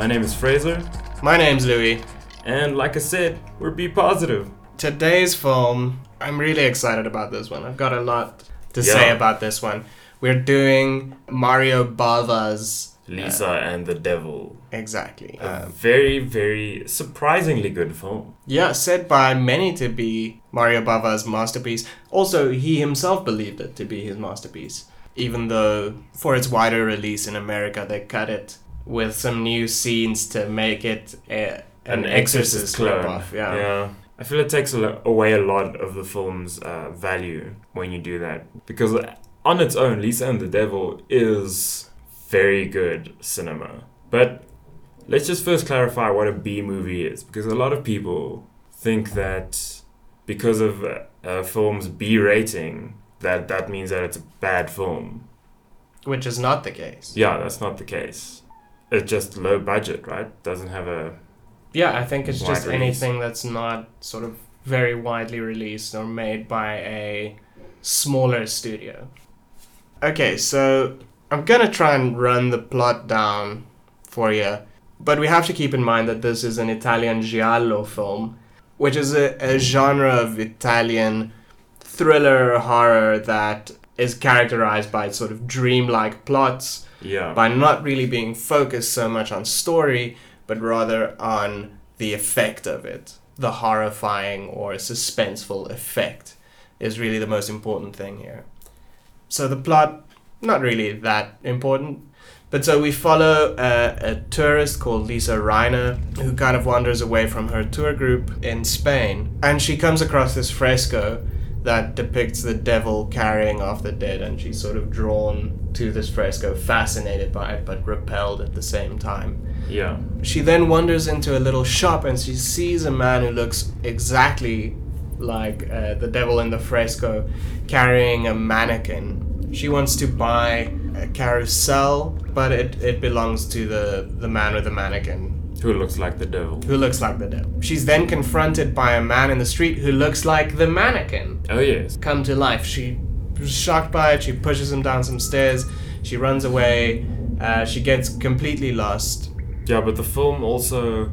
My name is Fraser, My name's Louis. and like I said, we're B positive. Today's film, I'm really excited about this one. I've got a lot to Yeah. say about this one. We're doing Mario Bava's. Lisa and the Devil. Exactly. A Um, very, very surprisingly good film. yeah, said by many to be Mario Bava's masterpiece. Also, he himself believed it to be his masterpiece. Even though, for its wider release in America, they cut it with some new scenes to make it a, an, Exorcist, clone. ripoff. Yeah. yeah. I feel it takes a away a lot of the film's uh, value when you do that. Because on its own, Lisa and the Devil is very good cinema. But let's just first clarify what a B movie is. Because a lot of people think that because of uh, a film's B rating, that that means that it's a bad film. Which is not the case. Yeah, that's not the case. It's just low budget, right? Doesn't have a Yeah, I think it's just release. anything that's not sort of very widely released or made by a smaller studio. Okay, so I'm gonna try and run the plot down for you, but we have to keep in mind that this is an Italian giallo film, which is a, a genre of Italian thriller horror that is characterized by sort of dreamlike plots yeah. by not really being focused so much on story, but rather on the effect of it. The horrifying or suspenseful effect is really the most important thing here. So the plot, not really that important. But so we follow a, a tourist called Lisa Reiner who kind of wanders away from her tour group in Spain. And she comes across this fresco that depicts the devil carrying off the dead, and she's sort of drawn to this fresco, fascinated by it, but repelled at the same time. yeah. She then wanders into a little shop and she sees a man who looks exactly like uh, the devil in the fresco carrying a mannequin. She wants to buy a carousel, but it, it belongs to the, the man with the mannequin Who looks like the devil. who looks like the devil. She's then confronted by a man in the street who looks like the mannequin Oh, yes. come to life. She was shocked by it. She pushes him down some stairs. She runs away. Uh, she gets completely lost. Yeah, but the film also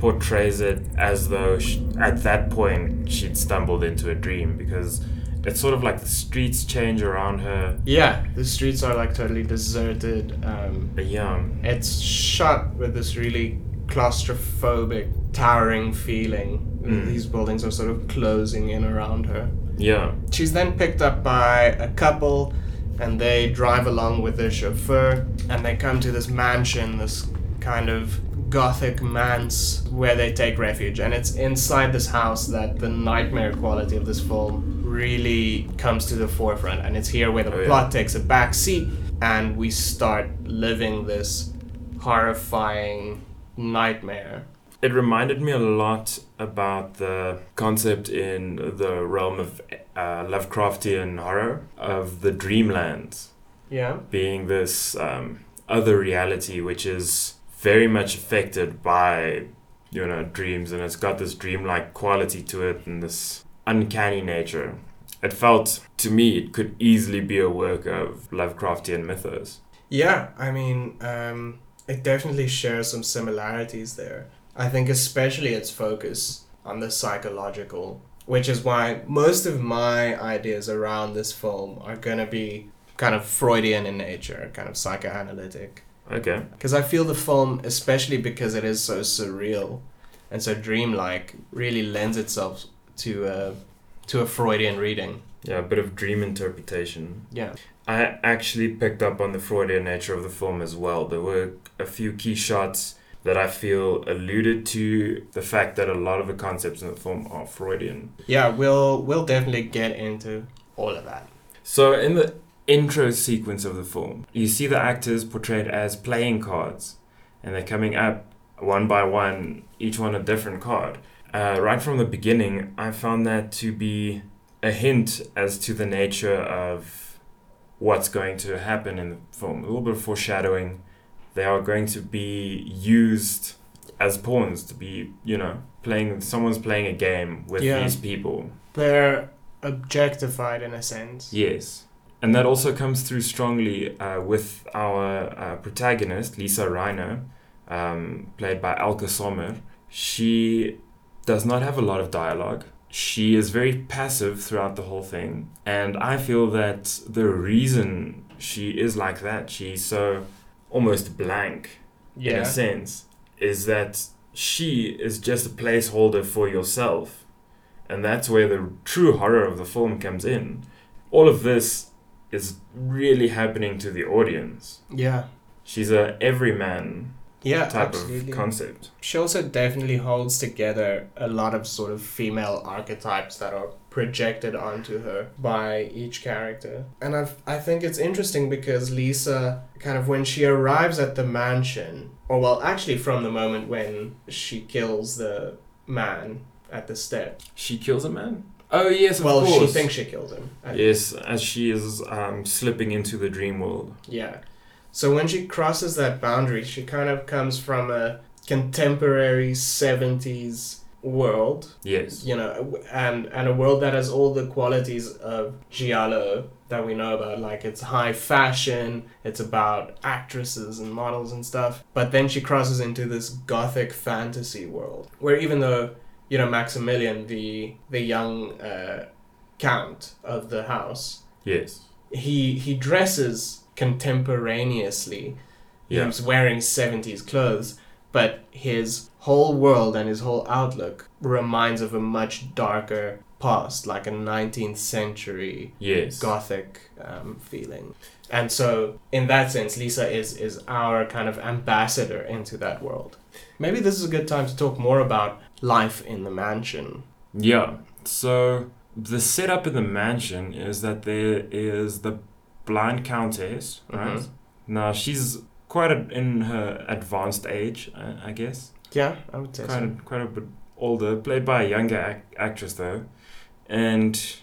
portrays it as though sh at that point she'd stumbled into a dream because it's sort of like the streets change around her. Yeah, the streets are like totally deserted. Um, Yeah, it's shot with this really claustrophobic, towering feeling. Mm. These buildings are sort of closing in around her. yeah, She's then picked up by a couple, and they drive along with their chauffeur, and they come to this mansion, this kind of gothic manse where they take refuge. And it's inside this house that the nightmare quality of this film really comes to the forefront. And it's here where the Oh, yeah. plot takes a back seat, and we start living this horrifying nightmare. it reminded me a lot about the concept in the realm of uh, Lovecraftian horror of the dreamlands. Yeah. being this um, other reality which is very much affected by you know dreams and it's got this dreamlike quality to it and this uncanny nature it felt to me it could easily be a work of lovecraftian mythos Yeah, I mean, um, it definitely shares some similarities there. I think, especially its focus on the psychological, which is why most of my ideas around this film are going to be kind of Freudian in nature, kind of psychoanalytic. okay Because I feel the film, especially because it is so surreal and so dreamlike, really lends itself to a, to a Freudian reading. Yeah a bit of dream interpretation Yeah. I actually picked up on the Freudian nature of the film as well. There were a few key shots that I feel alluded to the fact that a lot of the concepts in the film are Freudian. Yeah, we'll we'll definitely get into all of that. So, in the intro sequence of the film, you see the actors portrayed as playing cards, and they're coming up one by one, each one a different card. Uh, right from the beginning, I found that to be a hint as to the nature of what's going to happen in the film. A little bit of foreshadowing. They are going to be used as pawns to be, you know, playing. Someone's playing a game with Yeah. these people. They're objectified in a sense. Yes. and that also comes through strongly uh, with our uh, protagonist, Lisa Reiner, um, played by Elke Sommer. She does not have a lot of dialogue. She is very passive throughout the whole thing. And I feel that the reason she is like that, she's so almost blank in a sense, is that she is just a placeholder for yourself. And that's where the true horror of the film comes in. All of this is really happening to the audience. Yeah. She's a everyman Yeah, type absolutely. of concept. she also definitely holds together a lot of sort of female archetypes that are projected onto her by each character. And I've, I think it's interesting because Lisa, kind of when she arrives at the mansion, or well, actually from the moment when she kills the man at the step. She kills a man? Oh, yes, of well, course. she thinks she kills him. I- Yes, as she is um, slipping into the dream world. Yeah. So when she crosses that boundary, she kind of comes from a contemporary 70s world Yes. you know, and and a world that has all the qualities of giallo that we know about. Like it's high fashion, it's about actresses and models and stuff. But then she crosses into this gothic fantasy world, where even though you know Maximilian, the the young uh, count of the house, Yes. he he dresses contemporaneously. Yeah. He's wearing 70s clothes, but his whole world and his whole outlook reminds of a much darker past, like a 19th century Yes. gothic um, feeling. And so, in that sense, Lisa is, is our kind of ambassador into that world. Maybe this is a good time to talk more about life in the mansion. Yeah. So the setup in the mansion is that there is the blind countess, right? Mhm. Now she's quite a, in her advanced age, uh, I guess. Yeah, I would say Quite so. a, quite a bit older, played by a younger ac- actress though, and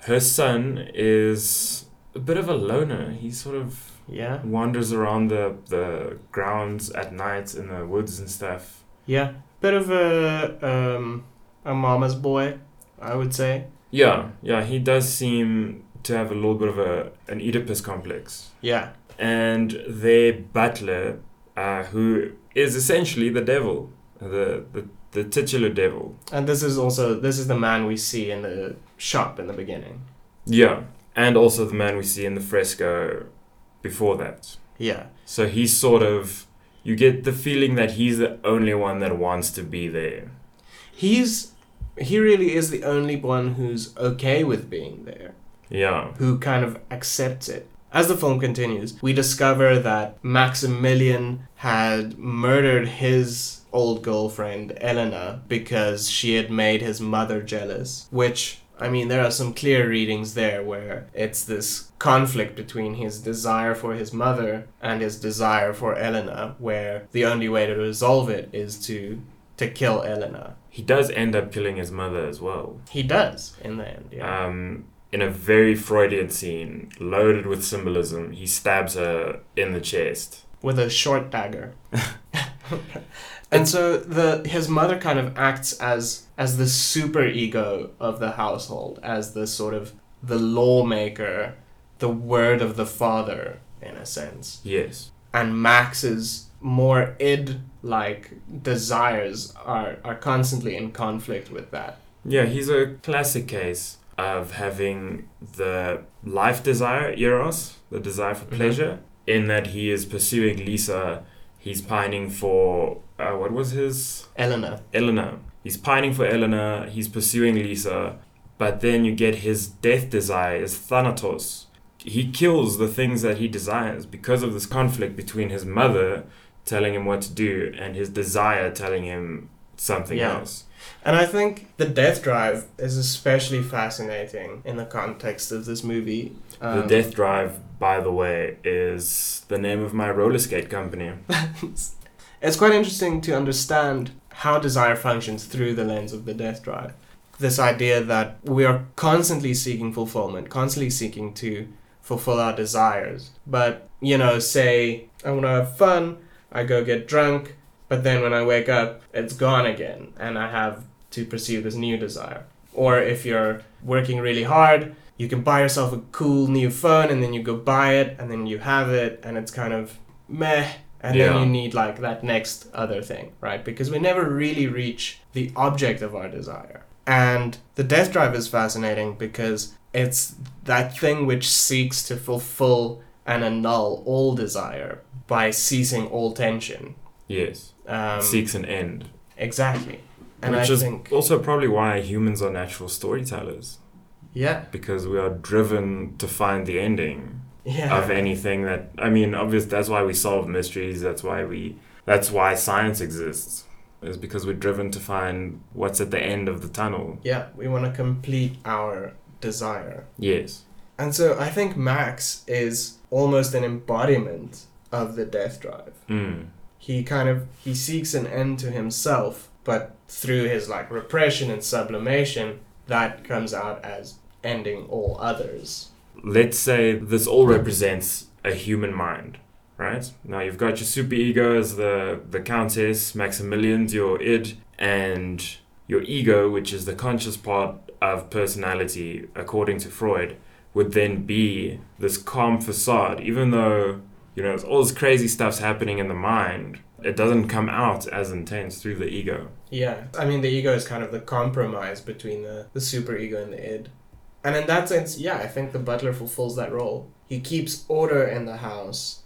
her son is a bit of a loner. He sort of Yeah, wanders around the the grounds at night in the woods and stuff. yeah. Bit of a um, a mama's boy, I would say. Yeah, yeah, he does seem to have a little bit of a an Oedipus complex. Yeah, And their butler, uh, who is essentially the devil, the, the the titular devil. and this is also this is the man we see in the shop in the beginning. Yeah, and also the man we see in the fresco before that. Yeah, So he's sort of you get the feeling that he's the only one that wants to be there. he's he really is the only one who's okay with being there. Yeah. who kind of accepts it. As the film continues, we discover that Maximilian had murdered his old girlfriend, Elena, because she had made his mother jealous. Which, I mean, there are some clear readings there where it's this conflict between his desire for his mother and his desire for Elena, where the only way to resolve it is to to kill Elena. He does end up killing his mother as well. He does in the end, yeah. Um, in a very Freudian scene, loaded with symbolism, he stabs her in the chest. with a short dagger. and so the his mother kind of acts as as the super ego of the household, as the sort of the lawmaker, the word of the father in a sense. Yes. And Max's more id like desires are are constantly in conflict with that. Yeah, he's a classic case of having the life desire, eros, the desire for Mhm. pleasure, in that he is pursuing Lisa. He's pining for, uh, what was his? Elena. Eleanor. He's pining for Eleanor, he's pursuing Lisa, but then you get his death desire is Thanatos. He kills the things that he desires because of this conflict between his mother telling him what to do and his desire telling him something Yeah. else. And I think the death drive is especially fascinating in the context of this movie. the Um, Death Drive, by the way, is the name of my roller skate company. it's quite interesting to understand how desire functions through the lens of the death drive. This idea that we are constantly seeking fulfillment, constantly seeking to fulfill our desires. But, you know, say, I want to have fun, I go get drunk, but then when I wake up, it's gone again, and I have to pursue this new desire. Or if you're working really hard, you can buy yourself a cool new phone and then you go buy it and then you have it and it's kind of meh and Yeah. then you need like that next other thing, right? Because we never really reach the object of our desire. And the death drive is fascinating because it's that thing which seeks to fulfill and annul all desire by ceasing all tension. Yes. Um, Seeks an end. exactly. And Which I is think, also probably why humans are natural storytellers. yeah, Because we are driven to find the ending yeah, of anything that I mean, obviously that's why we solve mysteries, that's why we that's why science exists. Is because we're driven to find what's at the end of the tunnel. yeah. We want to complete our desire. Yes. And so I think Max is almost an embodiment of the death drive. Mm. He kind of he seeks an end to himself, but through his like repression and sublimation, that comes out as ending all others. let's say this all represents a human mind, right? Now you've got your superego as the the countess, Maximilian's your id, and your ego, which is the conscious part of personality, according to Freud, would then be this calm facade, even though you know all this crazy stuff's happening in the mind. It doesn't come out as intense through the ego. Yeah, I mean the ego is kind of the compromise between the the superego and the id. And in that sense, yeah, I think the butler fulfills that role. He keeps order in the house,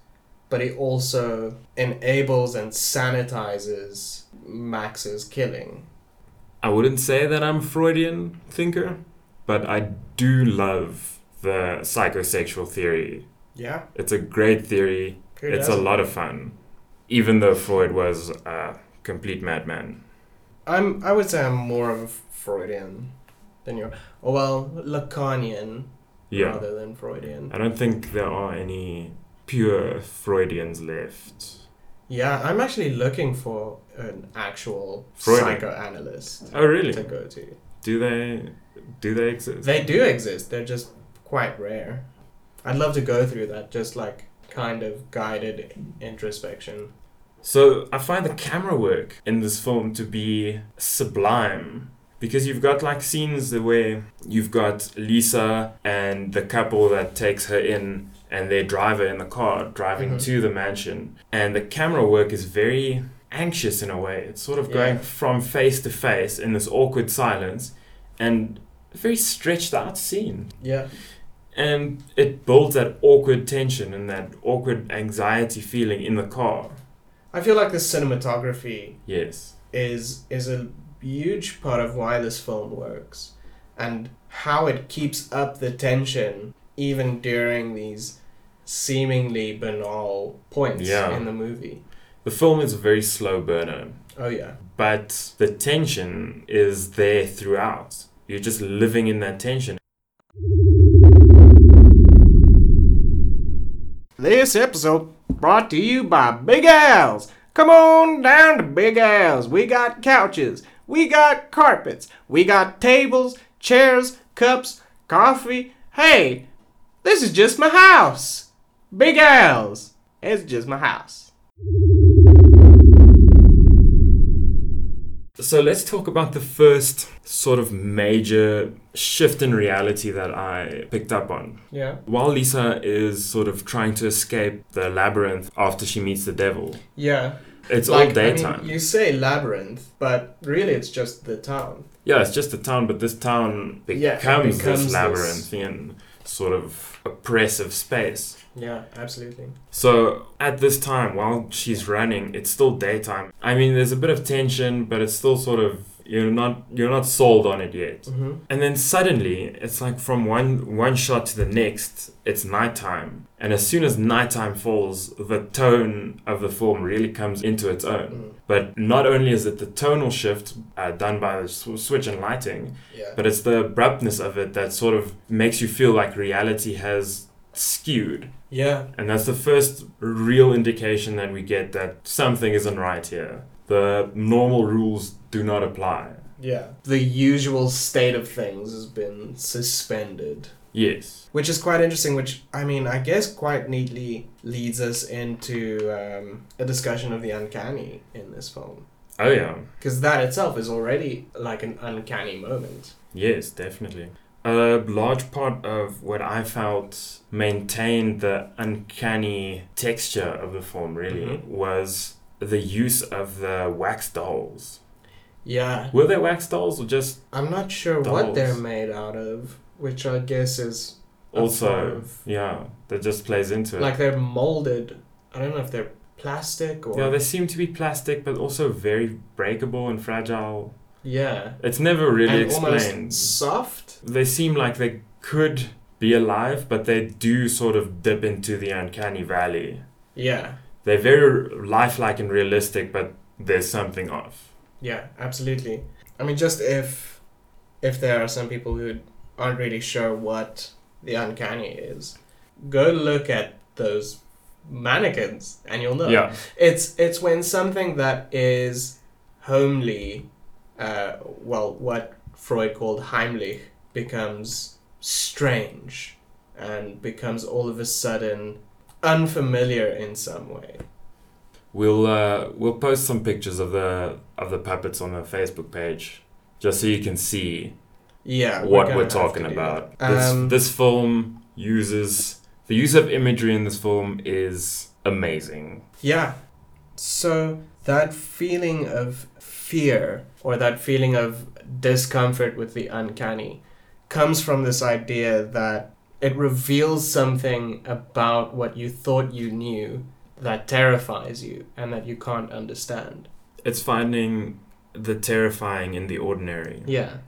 but he also enables and sanitizes Max's killing. I wouldn't say that I'm a Freudian thinker, but I do love the psychosexual theory. Yeah, It's a great theory. who it's a doesn't? lot of fun, even though Freud was a complete madman. I'm. I would say I'm more of a Freudian than you. Oh well, Lacanian Yeah, rather than Freudian. I don't think there are any pure Freudians left. Yeah, I'm actually looking for an actual Freudian. psychoanalyst Oh, really? to go to. Do they? Do they exist? They do exist. They're just quite rare. I'd love to go through that, just like kind of guided introspection. So I find the camera work in this film to be sublime because you've got like scenes where you've got Lisa and the couple that takes her in and their driver in the car driving Mhm. to the mansion and the camera work is very anxious in a way it's sort of going from face to face in this awkward silence and a very stretched out scene Yeah. And it builds that awkward tension and that awkward anxiety feeling in the car I feel like the cinematography yes is is a huge part of why this film works and how it keeps up the tension even during these seemingly banal points Yeah. in the movie. The film is a very slow burner, Oh yeah. but the tension is there throughout. You're just living in that tension. This episode brought to you by Big Al's. Come on down to Big Al's. We got couches, we got carpets, we got tables, chairs, cups, coffee. Hey, this is just my house. Big Al's. It's just my house. So let's talk about the first sort of major shift in reality that I picked up on. Yeah. While Lisa is sort of trying to escape the labyrinth after she meets the devil, Yeah. it's like, all daytime. I mean, you say labyrinth, but really it's just the town. yeah, it's just the town, but this town Yeah, becomes, becomes this this- labyrinthian sort of oppressive space. Yeah, absolutely. So at this time, while she's running, it's still daytime. I mean, there's a bit of tension, but it's still sort of you're not you're not sold on it yet. Mm-hmm. And then suddenly, it's like from one one shot to the next, it's nighttime. And as soon as nighttime falls, the tone of the film really comes into its own. Mm. But not only is it the tonal shift uh, done by the sw- switch and lighting, Yeah. but it's the abruptness of it that sort of makes you feel like reality has skewed. Yeah. And that's the first real indication that we get that something isn't right here. The normal rules do not apply. Yeah. The usual state of things has been suspended. Yes. Which is quite interesting, which, I mean, I guess quite neatly leads us into um, a discussion of the uncanny in this film. Oh, yeah. Because that itself is already like an uncanny moment. Yes, definitely. A large part of what I felt maintained the uncanny texture of the film really Mhm. was the use of the wax dolls. Yeah, Were they wax dolls or just I'm not sure what they're made out of, which I guess is also of- yeah that just plays into it. like they're molded. I don't know if they're plastic or yeah, they seem to be plastic but also very breakable and fragile. Yeah, It's never really and explained. soft. they seem like they could be alive, but they do sort of dip into the uncanny valley. Yeah, They're very lifelike and realistic, but there's something off. yeah, absolutely. I mean, just if if there are some people who aren't really sure what the uncanny is, go look at those mannequins and you'll know. Yeah, It's it's when something that is homely, uh, well, what Freud called Heimlich, becomes strange and becomes all of a sudden unfamiliar in some way. we'll uh, we'll post some pictures of the of the puppets on the Facebook page, just so you can see Yeah, what gonna we're talking about. that. this Um, this film uses the use of imagery in this film is amazing. Yeah. So that feeling of fear or that feeling of discomfort with the uncanny comes from this idea that it reveals something about what you thought you knew that terrifies you and that you can't understand. It's finding the terrifying in the ordinary. Yeah.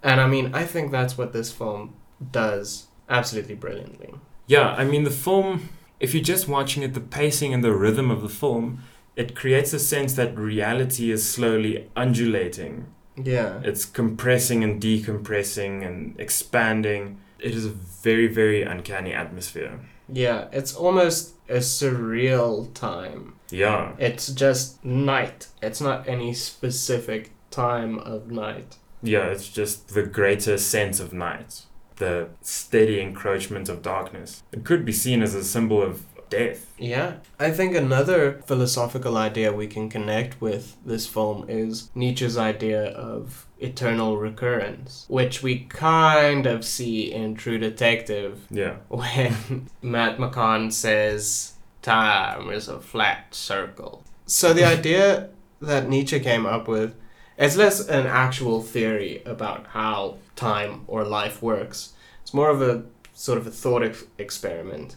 And I mean, I think that's what this film does absolutely brilliantly. Yeah, I mean, the film, if you're just watching it, the pacing and the rhythm of the film, it creates a sense that reality is slowly undulating. Yeah. It's compressing and decompressing and expanding. It is a very, very uncanny atmosphere. Yeah, it's almost a surreal time. Yeah. It's just night. It's not any specific time of night. Yeah, it's just the greater sense of night, the steady encroachment of darkness. It could be seen as a symbol of death. Yeah. I think another philosophical idea we can connect with this film is Nietzsche's idea of eternal recurrence, which we kind of see in True Detective Yeah. when Matt McCann says time is a flat circle. So the idea that Nietzsche came up with is less an actual theory about how time or life works. It's more of a sort of a thought ex- experiment.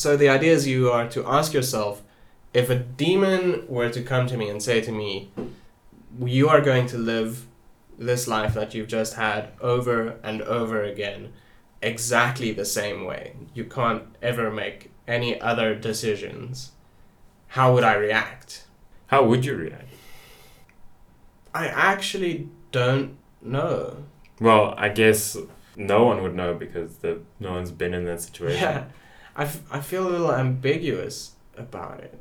So the idea is you are to ask yourself if a demon were to come to me and say to me, you are going to live this life that you've just had over and over again exactly the same way. You can't ever make any other decisions. How would I react? How would you react? I actually don't know. Well, I guess no one would know because the, no one's been in that situation. Yeah, I, f- I feel a little ambiguous about it.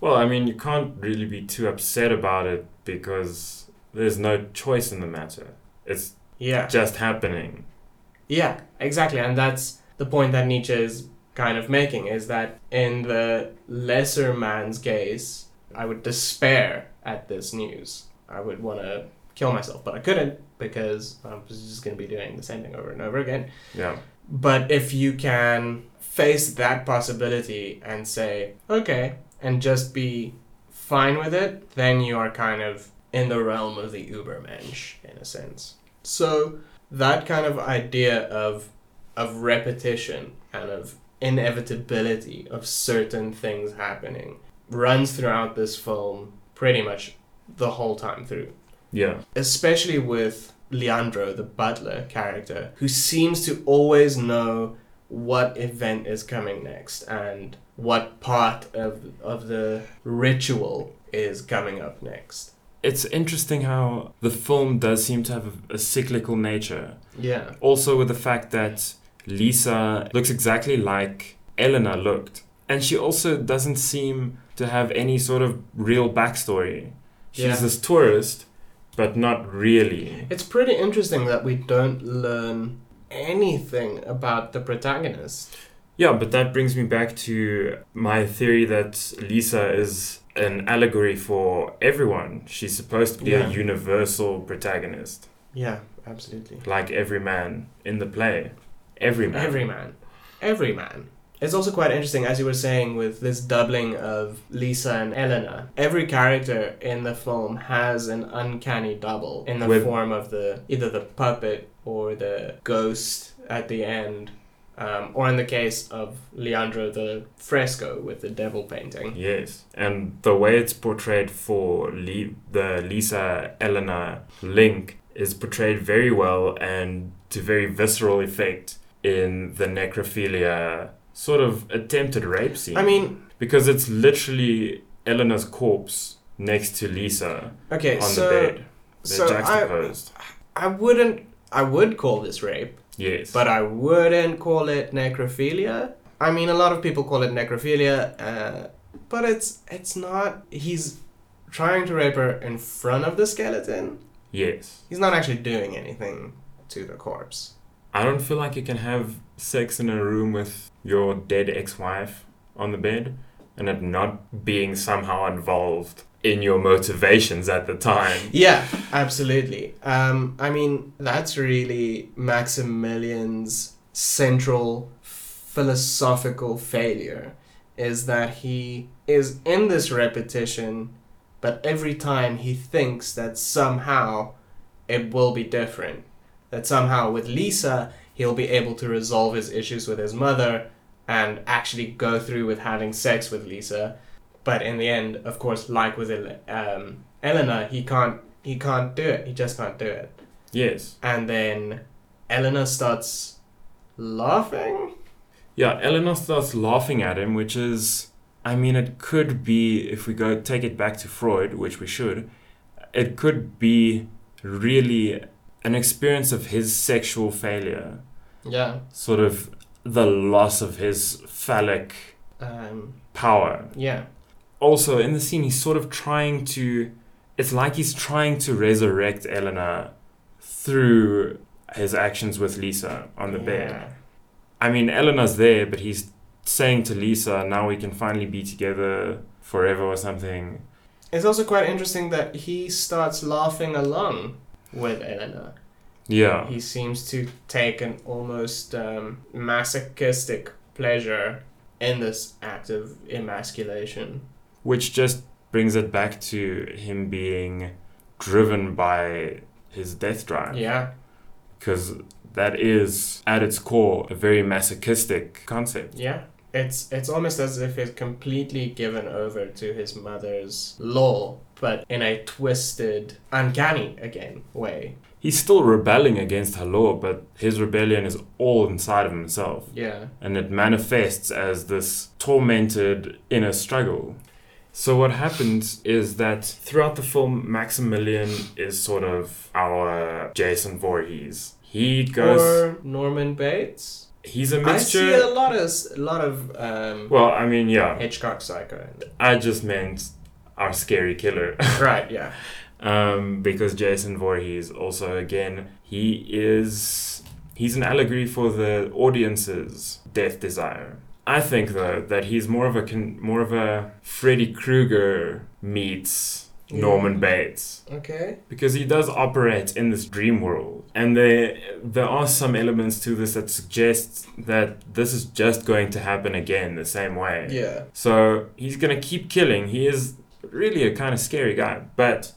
Well, I mean, you can't really be too upset about it because there's no choice in the matter. It's Yeah. just happening. Yeah, exactly. And that's the point that Nietzsche is kind of making is that in the lesser man's case, I would despair at this news. I would want to kill myself, but I couldn't because I was just going to be doing the same thing over and over again. Yeah. But if you can face that possibility and say, okay, and just be fine with it, then you are kind of in the realm of the Ubermensch in a sense. So that kind of idea of of repetition and of inevitability of certain things happening runs throughout this film pretty much the whole time through Yeah. especially with Leandro, the butler character, who seems to always know what event is coming next and what part of of the ritual is coming up next. It's interesting how the film does seem to have a, a cyclical nature. Yeah. Also, with the fact that Lisa looks exactly like Elena looked. And she also doesn't seem to have any sort of real backstory. She's Yeah. this tourist, but not really. It's pretty interesting that we don't learn anything about the protagonist. Yeah, but that brings me back to my theory that Lisa is an allegory for everyone. She's supposed to be Yeah. a universal protagonist. Yeah, absolutely. like every man in the play. Every man. Every man. Every man. It's also quite interesting, as you were saying, with this doubling of Lisa and Elena. Every character in the film has an uncanny double in the With- form of the either the puppet or the ghost at the end, um, or in the case of Leandro, the fresco with the devil painting. Yes, and the way it's portrayed for Le- the Lisa Elena link is portrayed very well and to very visceral effect in the necrophilia sort of attempted rape scene. I mean, because it's literally Elena's corpse next to Lisa okay, on so the bed. They're so I. I wouldn't, I would call this rape. yes, but I wouldn't call it necrophilia. I mean, a lot of people call it necrophilia, uh, but it's it's not. He's trying to rape her in front of the skeleton. yes. He's not actually doing anything to the corpse. I don't feel like you can have sex in a room with your dead ex-wife on the bed and it not being somehow involved in your motivations at the time. Yeah, absolutely. Um, I mean, that's really Maximilian's central philosophical failure is that he is in this repetition, but every time he thinks that somehow it will be different. That somehow with Lisa, he'll be able to resolve his issues with his mother and actually go through with having sex with Lisa. But in the end, of course, like with El- um, Elena, he can't he can't do it. He just can't do it. Yes. And then Elena starts laughing. Yeah, Eleanor starts laughing at him, which is, I mean, it could be, if we go take it back to Freud, which we should, it could be really an experience of his sexual failure, Yeah. sort of the loss of his phallic Um, power. yeah. Also, in the scene, he's sort of trying to, it's like he's trying to resurrect Eleanor through his actions with Lisa on the bed. I mean, Eleanor's there, but he's saying to Lisa, now we can finally be together forever or something. It's also quite interesting that he starts laughing along with Elena. Yeah. He seems to take an almost um, masochistic pleasure in this act of emasculation. Which just brings it back to him being driven by his death drive. Yeah. Because that is, at its core, a very masochistic concept. Yeah. It's it's almost as if he's completely given over to his mother's law, but in a twisted, uncanny again way. He's still rebelling against her law, but his rebellion is all inside of himself. Yeah. and it manifests as this tormented inner struggle. So what happens is that throughout the film, Maximilian is sort of our Jason Voorhees. He goes. Or Norman Bates. He's a I see a lot of a lot of um, Well, I mean, yeah. Hitchcock Psycho. I just meant our scary killer. right. Yeah. um, because Jason Voorhees also again he is he's an allegory for the audience's death desire. I think though that he's more of a con- more of a Freddy Krueger meets Norman Bates Okay. because he does operate in this dream world, and there there are some elements to this that suggest that this is just going to happen again the same way. Yeah. So he's gonna keep killing. He is really a kind of scary guy. But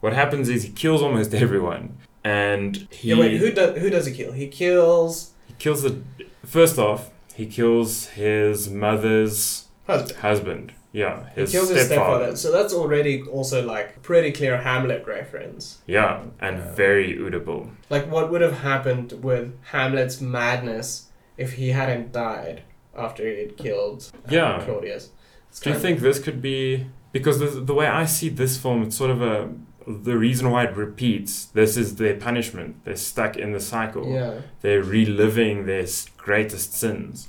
what happens is he kills almost everyone, and he yeah. Wait. Who does who does he kill? He kills he kills the first off. He kills his mother's husband. husband. Yeah, He his kills his stepfather. stepfather. So that's already also like pretty clear Hamlet reference. Yeah, and Yeah. very audible. Like what would have happened with Hamlet's madness if he hadn't died after he had killed uh, Yeah. Claudius. Do you think this could be because the the way I see this film, it's sort of a the reason why it repeats. This is their punishment. They're stuck in the cycle. Yeah. they're reliving their greatest sins.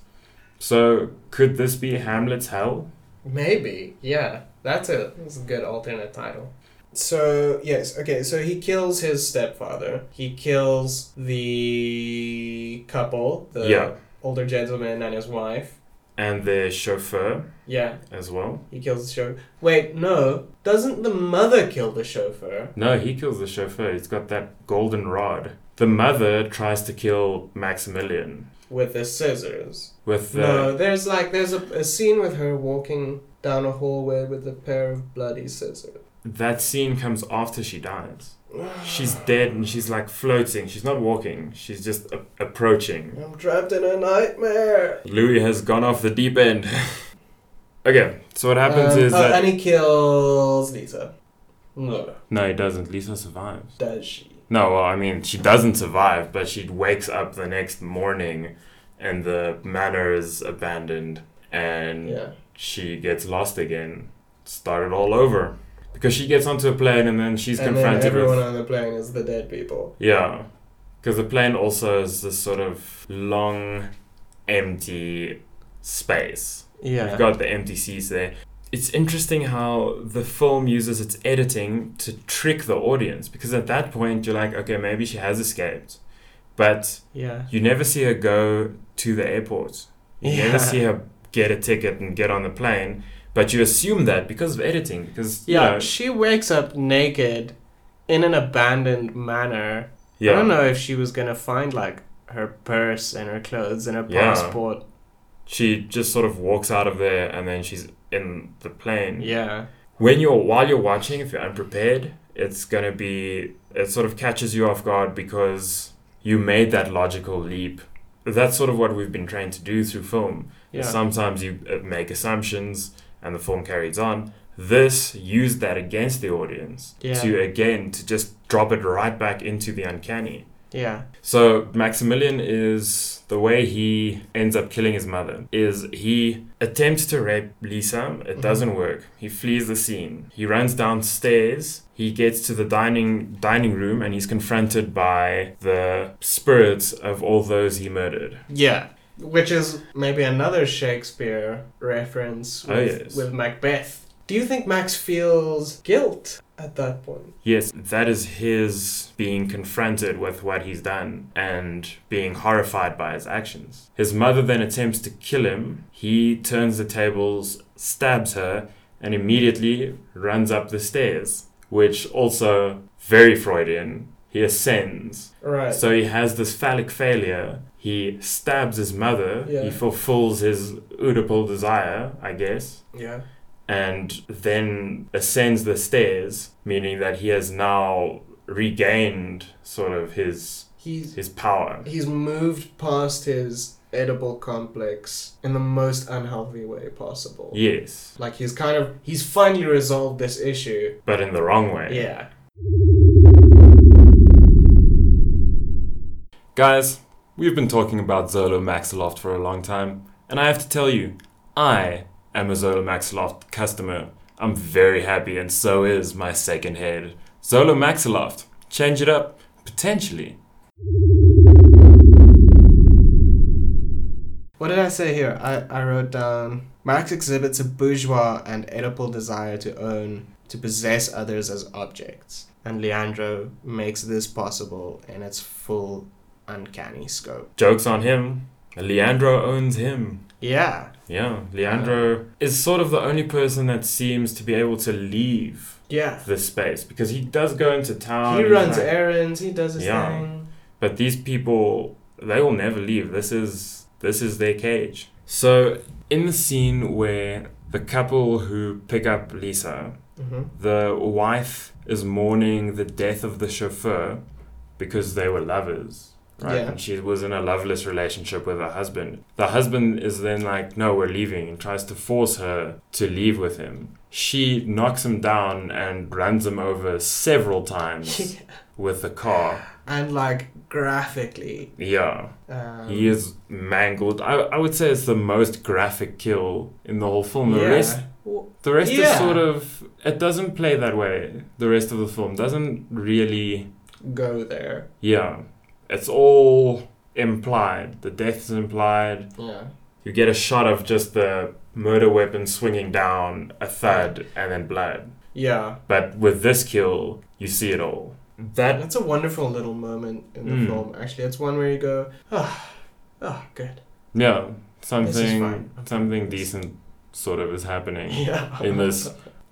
So could this be Hamlet's hell? Maybe, yeah. That's a that's a good alternate title. So yes, okay. So he kills his stepfather. He kills the couple, the Yeah. older gentleman and his wife. And the chauffeur Yeah, as well. he kills the chauffeur. Wait, no. Doesn't the mother kill the chauffeur? No, he kills the chauffeur. He's got that golden rod. the mother tries to kill Maximilian With the scissors. with the no, there's like there's a, a scene with her walking down a hallway with a pair of bloody scissors. that scene comes after she dies. She's dead and she's like floating. She's not walking. She's just a- approaching. I'm trapped in a nightmare. Louis has gone off the deep end. okay, so what happens Um, is oh, that and he kills Lisa. No, no, he doesn't. Lisa survives. does she? No, well, I mean, she doesn't survive, but she wakes up the next morning and the manor is abandoned and Yeah. she gets lost again. Started all over. Because she gets onto a plane and then she's and then confronted everyone with. on the plane is the dead people. Yeah. Because the plane also is this sort of long, empty space. Yeah. You've got the empty seats there. It's interesting how the film uses its editing to trick the audience because at that point you're like, okay, maybe she has escaped. But yeah. you never see her go to the airport. You Yeah. never see her get a ticket and get on the plane. But you assume that because of editing, because you Yeah, know, she wakes up naked in an abandoned manor. yeah, I don't know if she was gonna find like her purse and her clothes and her Yeah. She just sort of walks out of there and then she's in the plane. Yeah. when you're while you're watching if you're unprepared it's going to be it sort of catches you off guard because you made that logical leap that's sort of what we've been trained to do through film Yeah. sometimes you uh, make assumptions and the film carries on this used that against the audience Yeah. to again to just drop it right back into the uncanny yeah. so Maximilian is the way he ends up killing his mother is he attempts to rape Lisa. It Mhm. doesn't work. He flees the scene. He runs downstairs. He gets to the dining dining room and he's confronted by the spirits of all those he murdered. Yeah. Which is maybe another Shakespeare reference with, Oh, yes. with Macbeth. Do you think Max feels guilt at that point? Yes, that is his being confronted with what he's done and being horrified by his actions. His mother then attempts to kill him. He turns the tables, stabs her, and immediately runs up the stairs, which also very Freudian. He ascends. Right. So he has this phallic failure. He stabs his mother. Yeah. He fulfills his Oedipal desire, I guess yeah. And then ascends the stairs, meaning that he has now regained sort of his He's his power. he's moved past his Oedipal complex in the most unhealthy way possible. Yes, Like he's kind of he's finally resolved this issue. but in the wrong way. Yeah. Guys, we've been talking about Zolo Maxiloft for a long time, and I have to tell you, I am a Maxiloft customer. I'm very happy, and so is my second head. Zolo Maxiloft. Change it up, potentially. What did I say here? I, I wrote down Marx exhibits a bourgeois and Oedipal desire to own, to possess others as objects. And Leandro makes this possible in its full uncanny scope. Joke's on him. Leandro owns him. Yeah. Yeah, Leandro is sort of the only person that seems to be able to leave Yeah. this space because he does go into town. he runs like- errands, he does his Yeah. thing. but these people, they will never leave. This is this is their cage. So in the scene where the couple who pick up Lisa, hmm the wife is mourning the death of the chauffeur because they were lovers. Right? Yeah. And she was in a loveless relationship with her husband. The husband is then like, No, we're leaving, and tries to force her to leave with him. She knocks him down and runs him over several times with the car. and like graphically. Yeah. Um, He is mangled. I, I would say it's the most graphic kill in the whole film. The yeah. rest the rest is sort of it doesn't play that way. The rest of the film doesn't really go there. yeah. It's all implied. The death is implied. Yeah. You get a shot of just the murder weapon swinging down, a thud, and then blood. Yeah. But with this kill, you see it all. That That's a wonderful little moment in the Mm. film. Actually, it's one where you go, ah, ah, good. yeah, something something decent sort of is happening Yeah. in this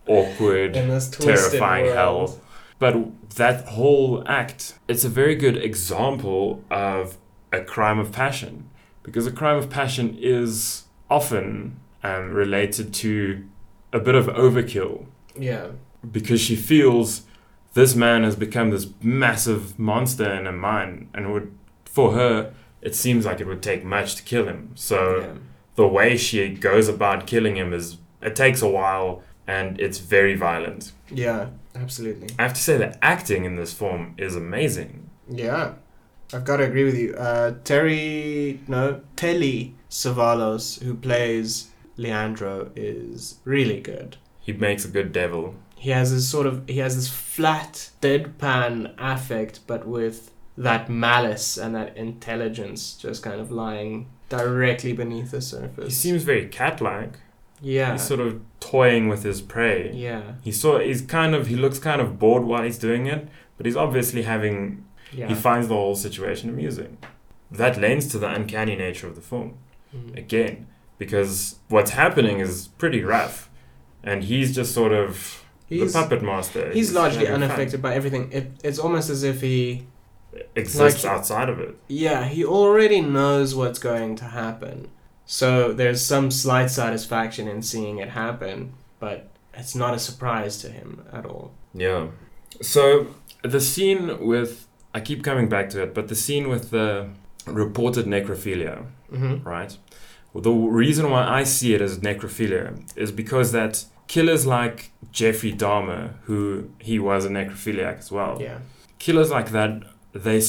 awkward in this terrifying world. hell. But that whole act, it's a very good example of a crime of passion. Because a crime of passion is often um, related to a bit of overkill. Yeah. Because she feels this man has become this massive monster in her mind, and would, for her, it seems like it would take much to kill him. So yeah. the way she goes about killing him is, it takes a while, and it's very violent. Yeah, absolutely. I have to say the acting in this film is amazing. Yeah, I've got to agree with you. Uh, Terry, no, Telly Savalas, who plays Leandro, is really good. He makes a good devil. He has this sort of he has this flat, deadpan affect, but with that malice and that intelligence just kind of lying directly beneath the surface. He seems very cat-like. Yeah, He's sort of toying with his prey. yeah, He sort he's kind of he looks kind of bored while he's doing it, but he's obviously having yeah. he finds the whole situation amusing. That lends to the uncanny nature of the film Mm. again, because what's happening is pretty rough, and he's just sort of He's the puppet master. he's largely having fun. unaffected by everything. It, it's almost as if he Exists like- outside of it. Yeah, he already knows what's going to happen. So there's some slight satisfaction in seeing it happen, but it's not a surprise to him at all. Yeah. So the scene with I keep coming back to it, but the scene with the reported necrophilia, Mm-hmm. right? Well, the reason why I see it as necrophilia is because that killers like Jeffrey Dahmer, who he was a necrophiliac as well, Yeah. killers like that, they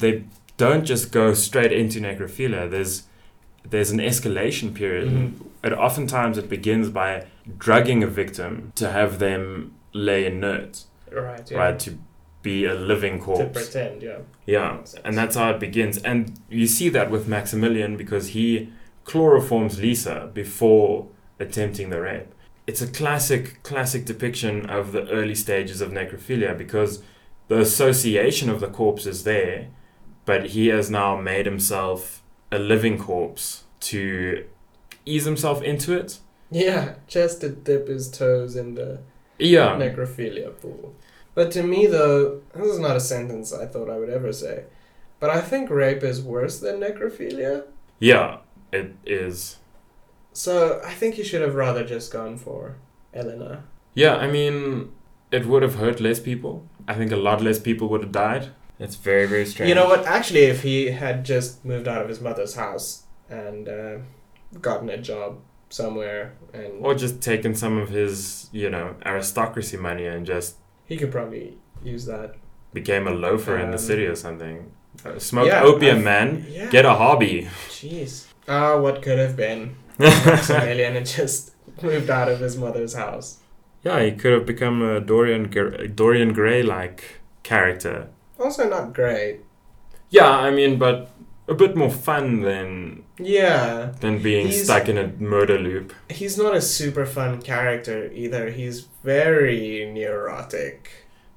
they don't just go straight into necrophilia. There's there's an escalation period. Mhm. And oftentimes it begins by drugging a victim to have them lay inert, Right. Yeah. right? To be a living corpse. To pretend, yeah. Yeah, sense. and that's how it begins. And you see that with Maximilian because he chloroforms Lisa before attempting the rape. It's a classic, classic depiction of the early stages of necrophilia because the association of the corpse is there, but he has now made himself a living corpse to ease himself into it. Yeah, just to dip his toes in the uh, Yeah. necrophilia pool. But to me, though, this is not a sentence I thought I would ever say. But I think rape is worse than necrophilia. Yeah, it is. So I think you should have rather just gone for Elena. Yeah, I mean, it would have hurt less people. I think a lot less people would have died. It's very, very strange. You know what? Actually, if he had just moved out of his mother's house and uh, gotten a job somewhere, and Or just taken some of his, you know, aristocracy money and just he could probably use that. became a loafer in the Um, city or something. Uh, smoke yeah, opium, I've- man. Yeah. Get a hobby. Jeez. Ah, what could have been? Maximilian had just moved out of his mother's house. yeah, he could have become a Dorian Gr- Dorian Gray like character. Also, not great. Yeah, I mean, but a bit more fun than Yeah, than being He's- stuck in a murder loop. he's not a super fun character either. He's very neurotic.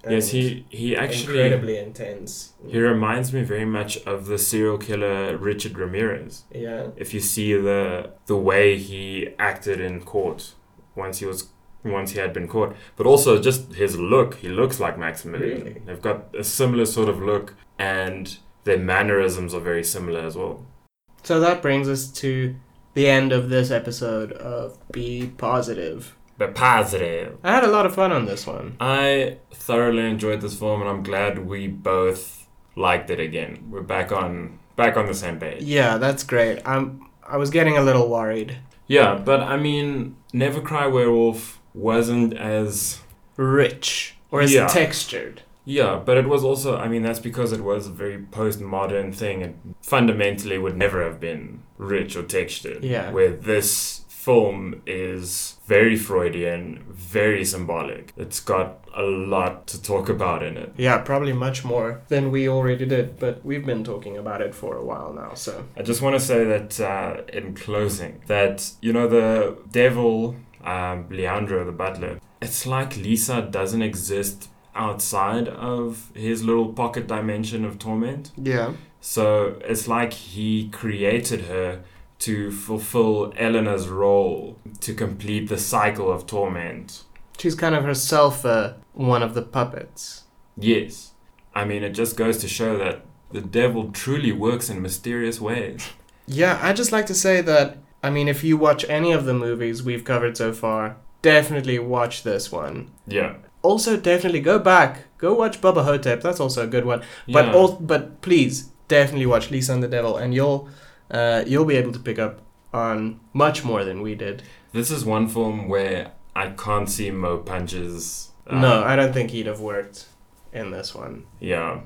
Yes, he he actually incredibly intense. he reminds me very much of the serial killer Richard Ramirez. Yeah. if you see the the way he acted in court once he was once he had been caught but also just his look he looks like maximilian Really? they've got a similar sort of look and their mannerisms are very similar as well So that brings us to the end of this episode of Be Positive. but positive I had a lot of fun on this one. i thoroughly enjoyed this film and i'm glad we both liked it again we're back on back on the same page Yeah, that's great. I'm I was getting a little worried. yeah but i mean never cry werewolf wasn't as Rich or as Yeah. textured. Yeah, but it was also, I mean, that's because it was a very postmodern thing and fundamentally would never have been rich or textured. Yeah. Where this film is very Freudian, very symbolic. It's got a lot to talk about in it. Yeah, probably much more than we already did, but we've been talking about it for a while now, so. I just want to say that uh, in closing, that, you know, the devil, um, Leandro, the butler, it's like Lisa doesn't exist outside of his little pocket dimension of torment. Yeah. So it's like he created her to fulfill Eleanor's role to complete the cycle of torment. She's kind of herself uh, one of the puppets. Yes. I mean, it just goes to show that the devil truly works in mysterious ways. Yeah, I just like to say that I mean, if you watch any of the movies we've covered so far, definitely watch this one. Yeah. Also, definitely go back, go watch Bubba Ho-Tep. That's also a good one. But Yeah. all, but please definitely watch Lisa and the Devil, and you'll uh, you'll be able to pick up on much more than we did. This is one film where I can't see Mo punches. uh, no, I don't think he'd have worked in this one. Yeah.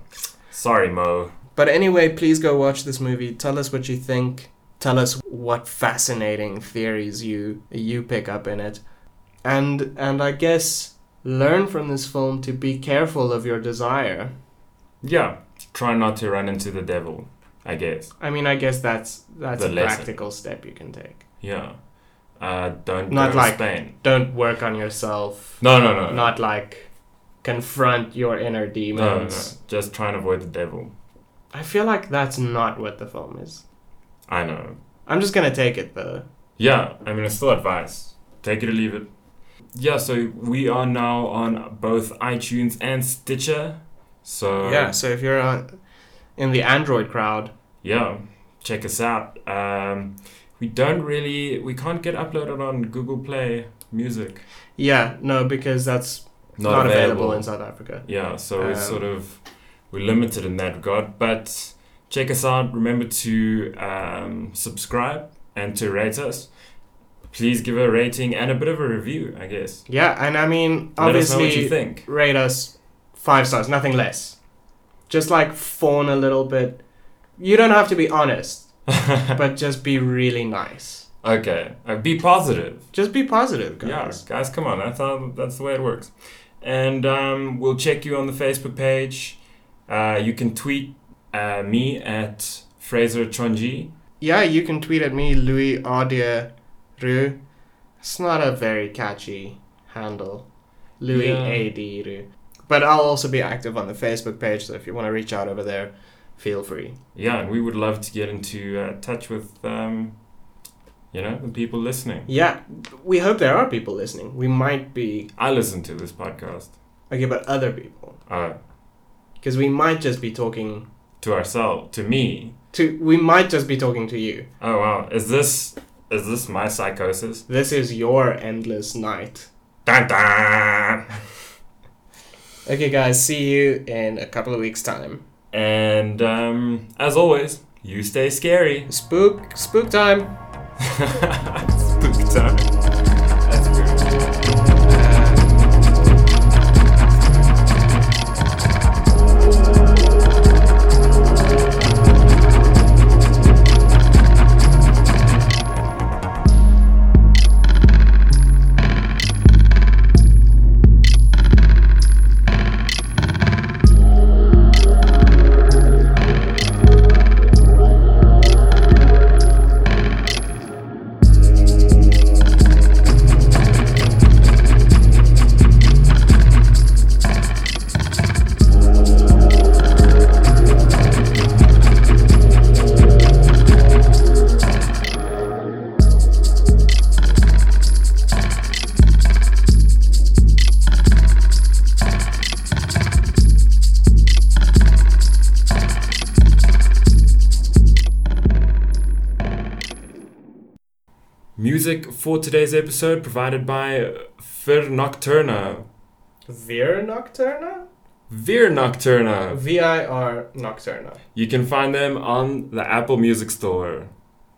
Sorry, Mo. But anyway, please go watch this movie. Tell us what you think. Tell us what fascinating theories you you pick up in it. And and I guess learn from this film to be careful of your desire. Yeah. Try not to run into the devil, I guess. I mean, I guess that's that's The a lesson. practical step you can take. Yeah. Uh, don't Not like- Spain. Don't work on yourself. No, no, no. Not like confront your inner no, no, demons. no. Just try and avoid the devil. I feel like that's not what the film is. I know. I'm just gonna take it though. Yeah, I mean, it's still advice. Take it or leave it. Yeah, so we are now on both iTunes and Stitcher. So yeah. So if you're on, in the Android crowd, yeah, check us out. Um, we don't really, we can't get uploaded on Google Play Music. yeah, no, because that's Not, not, available. available. in South Africa. Yeah, so Um, it's sort of we're limited in that regard. But check us out. Remember to um, subscribe and to rate us. Please give a rating and a bit of a review, I guess. Yeah, and I mean, Let us know what you obviously, think. rate us five stars, nothing less. Just like fawn a little bit. You don't have to be honest, but just be really nice. okay, uh, be positive. Just be positive, Yeah, guys. guys, come on. That's how. That's the way it works. And um, we'll check you on the Facebook page. Uh, you can tweet uh, me at Fraser Chonji. Yeah, you can tweet at me, Louis Audia Ru. It's not a very catchy handle. Louis Yeah. A.D. But I'll also be active on the Facebook page, so if you want to reach out over there, feel free. Yeah, and we would love to get into uh, touch with, um, you know, the people listening. Yeah, we hope there are people listening. We might be. I listen to this podcast. Okay, but other people. Uh, Because we might just be talking to ourselves, to me. to. We might just be talking to you. Oh wow, is this is this my psychosis? This is your endless night. Dun dun. Okay, guys, see you in a couple of weeks' time. And um, as always, you stay scary. Spook, spook time. for today's episode provided by Vir Nocturna. Vir Nocturna? Vir Nocturna. V I R Nocturna. You can find them on the Apple Music Store.